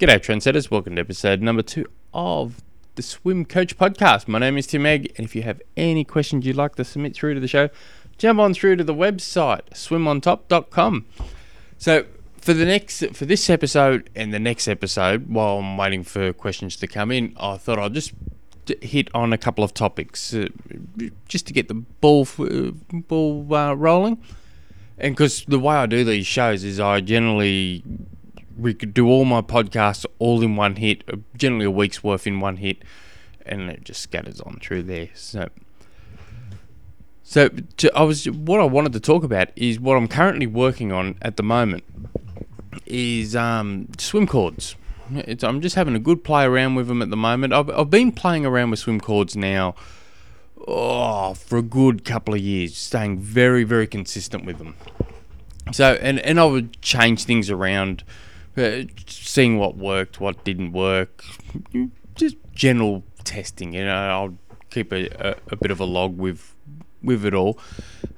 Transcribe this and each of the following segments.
G'day, trendsetters. Welcome to episode number two of the Swim Coach Podcast. My name is Tim Egg, and if you have any questions you'd like to submit through to the show, jump on through to the website swimontop.com. So, for the next for this episode and the next episode, while I'm waiting for questions to come in, I thought I'd just hit on a couple of topics uh, just to get the ball uh, ball uh, rolling. And because the way I do these shows is I generally we could do all my podcasts all in one hit, uh, generally a week's worth in one hit, and it just scatters on through there. So, so to, I was what I wanted to talk about is what I'm currently working on at the moment is um, swim cords. It's, I'm just having a good play around with them at the moment. I've, I've been playing around with swim cords now oh, for a good couple of years, staying very, very consistent with them. So, and, and I would change things around uh, seeing what worked, what didn't work, just general testing. You know, I'll keep a, a, a bit of a log with with it all.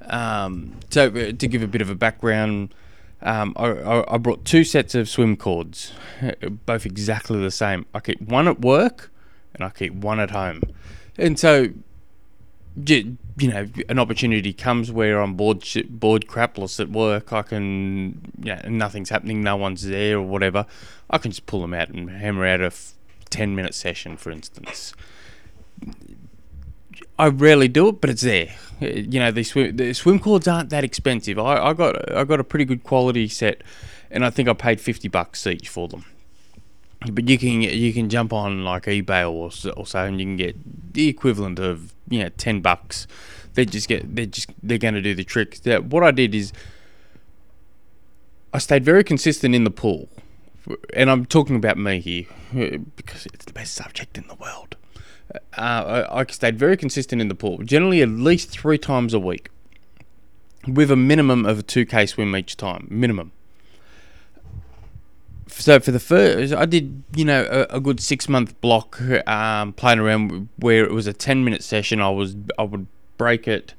Um, so uh, to give a bit of a background, um, I, I, brought two sets of swim cords, both exactly the same. I keep one at work, and I keep one at home, and so you know, an opportunity comes where I'm bored, bored crapless at work. I can, yeah, nothing's happening, no one's there or whatever. I can just pull them out and hammer out a f- ten minute session, for instance. I rarely do it, but it's there. Uh, you know, the swim the swim cords aren't that expensive. I, I got I got a pretty good quality set, and I think I paid fifty bucks each for them but you can you can jump on like eBay or, or so, and you can get the equivalent of you know ten bucks. They just get they just they're going to do the trick. That what I did is I stayed very consistent in the pool, and I'm talking about me here because it's the best subject in the world. Uh, I, I stayed very consistent in the pool, generally at least three times a week, with a minimum of a two k swim each time, minimum so for the first, I did you know a, a good six month block um, playing around where it was a ten minute session. I was I would break it,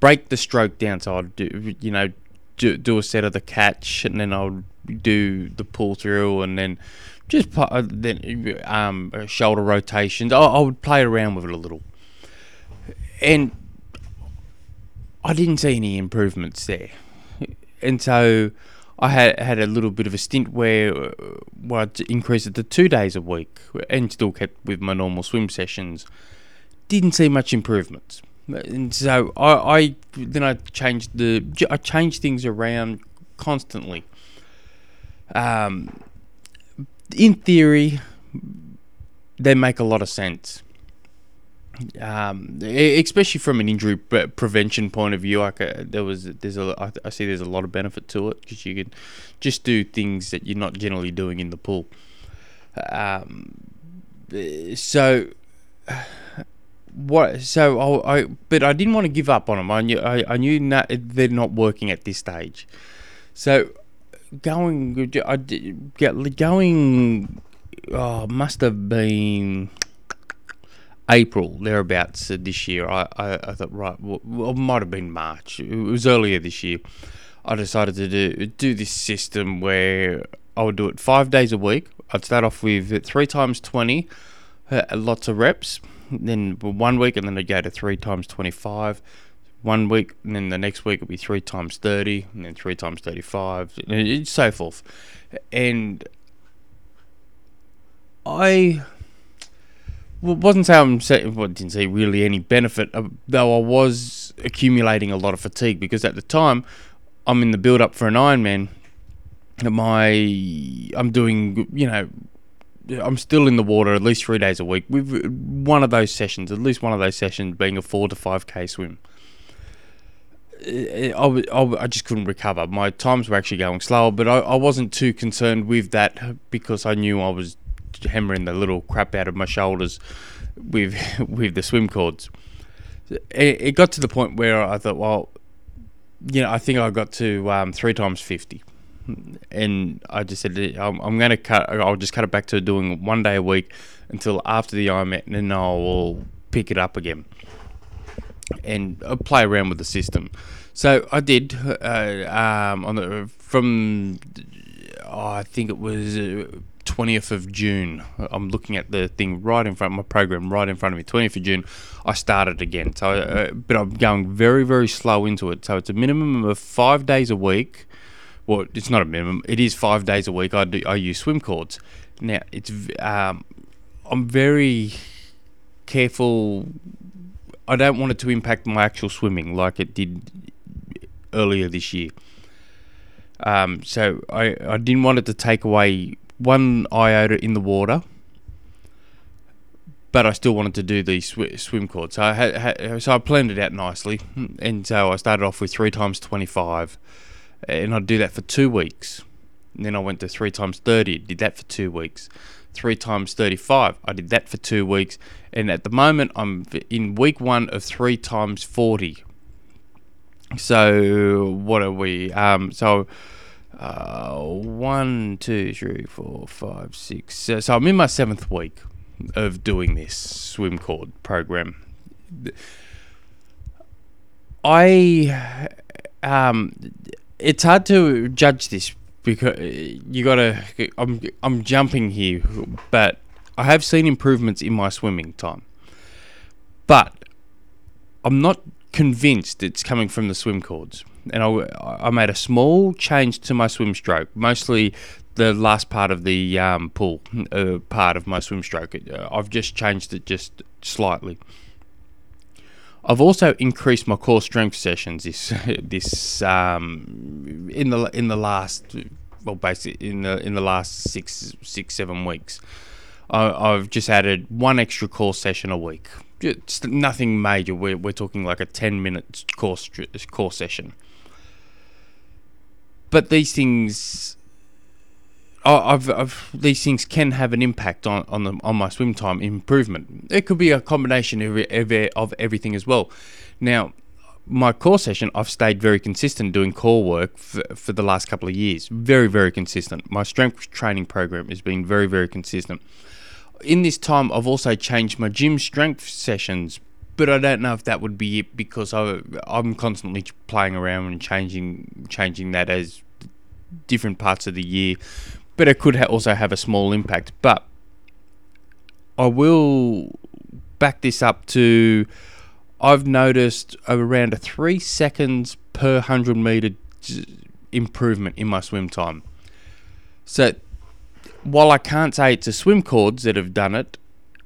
break the stroke down. So I'd do you know do, do a set of the catch and then I would do the pull through and then just uh, then um, shoulder rotations. I, I would play around with it a little, and I didn't see any improvements there, and so I had had a little bit of a stint where, uh, where I'd increased it to two days a week and still kept with my normal swim sessions. Didn't see much improvements, and so I, I then I changed the I changed things around constantly. Um, in theory, they make a lot of sense um, especially from an injury prevention point of view, like uh, there was there's a I see there's a lot of benefit to it because you can just do things that you're not generally doing in the pool. Um, so what? So I, I, but I didn't want to give up on them. I knew I, I knew not, they're not working at this stage. So going, I did, going, oh, must have been April thereabouts uh, this year. I, I, I thought right, well, it might have been March. It was earlier this year. I decided to do do this system where I would do it five days a week. I'd start off with three times twenty, uh, lots of reps. Then one week, and then I'd go to three times twenty-five. One week, and then the next week would be three times thirty, and then three times thirty-five, and so forth. And I well, wasn't say I'm saying, well, didn't see really any benefit, uh, though I was accumulating a lot of fatigue because at the time I'm in the build up for an Ironman. My, I'm doing, you know, I'm still in the water at least three days a week with one of those sessions, at least one of those sessions being a four to five k swim. I, I, just couldn't recover. My times were actually going slower, but I wasn't too concerned with that because I knew I was hammering the little crap out of my shoulders with with the swim cords. It, it got to the point where I thought, well, you know, I think I got to um, three times fifty, and I just said I'm, I'm going to cut. I'll just cut it back to doing one day a week until after the Ironman, and then I will pick it up again and I'll play around with the system. So I did uh, um, on the from oh, I think it was. Uh, 20th of June. I'm looking at the thing right in front of my program, right in front of me. 20th of June, I started again. So, uh, but I'm going very, very slow into it. So it's a minimum of five days a week. Well, it's not a minimum. It is five days a week. I do. I use swim cords. Now it's. Um, I'm very careful. I don't want it to impact my actual swimming like it did earlier this year. Um, so I, I didn't want it to take away one iota in the water, but I still wanted to do the sw- swim cord. So I had, had, so I planned it out nicely, and so I started off with three times twenty five, and I'd do that for two weeks. And then I went to three times thirty, did that for two weeks. Three times thirty five, I did that for two weeks, and at the moment I'm in week one of three times forty. So what are we? Um, so uh, one, two, three, four, five, six. So, so I'm in my seventh week of doing this swim cord program. I um, it's hard to judge this because you gotta. I'm I'm jumping here, but I have seen improvements in my swimming time, but I'm not convinced it's coming from the swim cords. And I, I made a small change to my swim stroke, mostly the last part of the um, pool uh, part of my swim stroke. Uh, I've just changed it just slightly. I've also increased my core strength sessions this this um, in the in the last well basically in the in the last six six seven weeks. I, I've just added one extra core session a week it's nothing major. We're, we're talking like a 10 minute course, course session. But these things, I've, I've, these things can have an impact on on, the, on my swim time improvement. It could be a combination of, of everything as well. Now, my core session, I've stayed very consistent doing core work for, for the last couple of years. Very, very consistent. My strength training program has been very, very consistent in this time, I've also changed my gym strength sessions, but I don't know if that would be it because I, I'm constantly playing around and changing changing that as different parts of the year. But it could ha- also have a small impact. But I will back this up to I've noticed around a three seconds per hundred meter improvement in my swim time. So while I can't say it's the swim cords that have done it,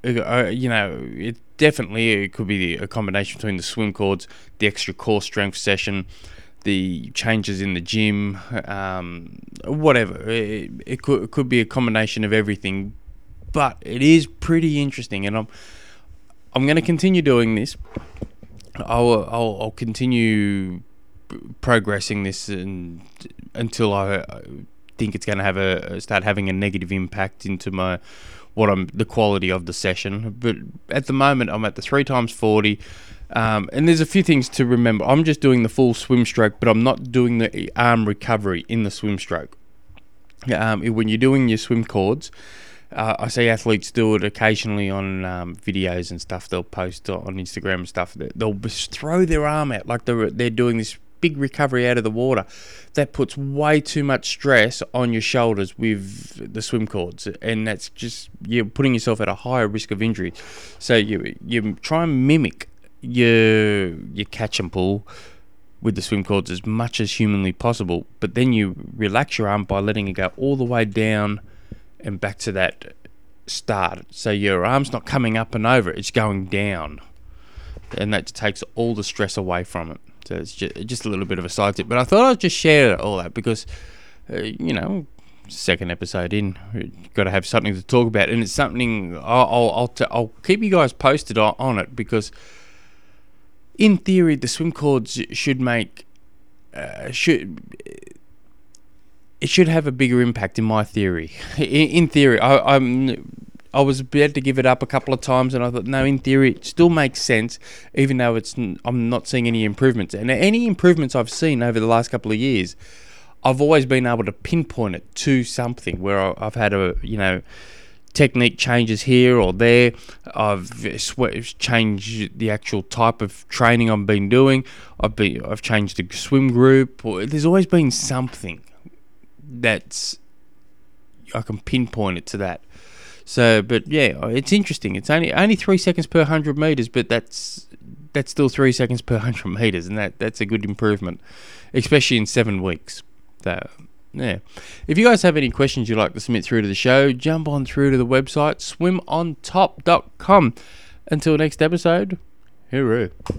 uh, uh, you know, it definitely it could be a combination between the swim cords, the extra core strength session, the changes in the gym, um, whatever. It, it, could it could be a combination of everything, but it is pretty interesting, and I'm I'm going to continue doing this. I'll, I'll, I'll continue progressing this and, until I think it's going to have a start having a negative impact into my what I'm the quality of the session. But at the moment, I'm at the three times forty. Um, and there's a few things to remember. I'm just doing the full swim stroke, but I'm not doing the arm recovery in the swim stroke. Um, when you're doing your swim cords, uh, I see athletes do it occasionally on um, videos and stuff. They'll post on Instagram and stuff. They'll just throw their arm out like they're they're doing this big recovery out of the water. That puts way too much stress on your shoulders with the swim cords, and that's just you're putting yourself at a higher risk of injury. So you you try and mimic your your catch and pull with the swim cords as much as humanly possible, but then you relax your arm by letting it go all the way down and back to that start. So your arm's not coming up and over; it's going down, and that takes all the stress away from it. So it's just, just a little bit of a side tip. But I thought I'd just share all that because, uh, you know, second episode in, got to have something to talk about, and it's something I'll I'll I'll, t- I'll keep you guys posted on, on, it because, in theory, the swim cords should make uh, should it should have a bigger impact in my theory. In, in theory, I, I'm I was about to give it up a couple of times, and I thought, no, in theory, it still makes sense, even though it's I'm not seeing any improvements. And any improvements I've seen over the last couple of years, I've always been able to pinpoint it to something where I've had a you know technique changes here or there. I've changed the actual type of training I've been doing. I've been I've changed the swim group. There's always been something that's I can pinpoint it to that. So, but yeah, oh, it's interesting. It's only only three seconds per hundred meters, but that's that's still three seconds per hundred meters, and that that's a good improvement, especially in seven weeks. So, yeah. If you guys have any questions you'd like to submit through to the show, jump on through to the website swimontop.com. Until next episode, hooroo.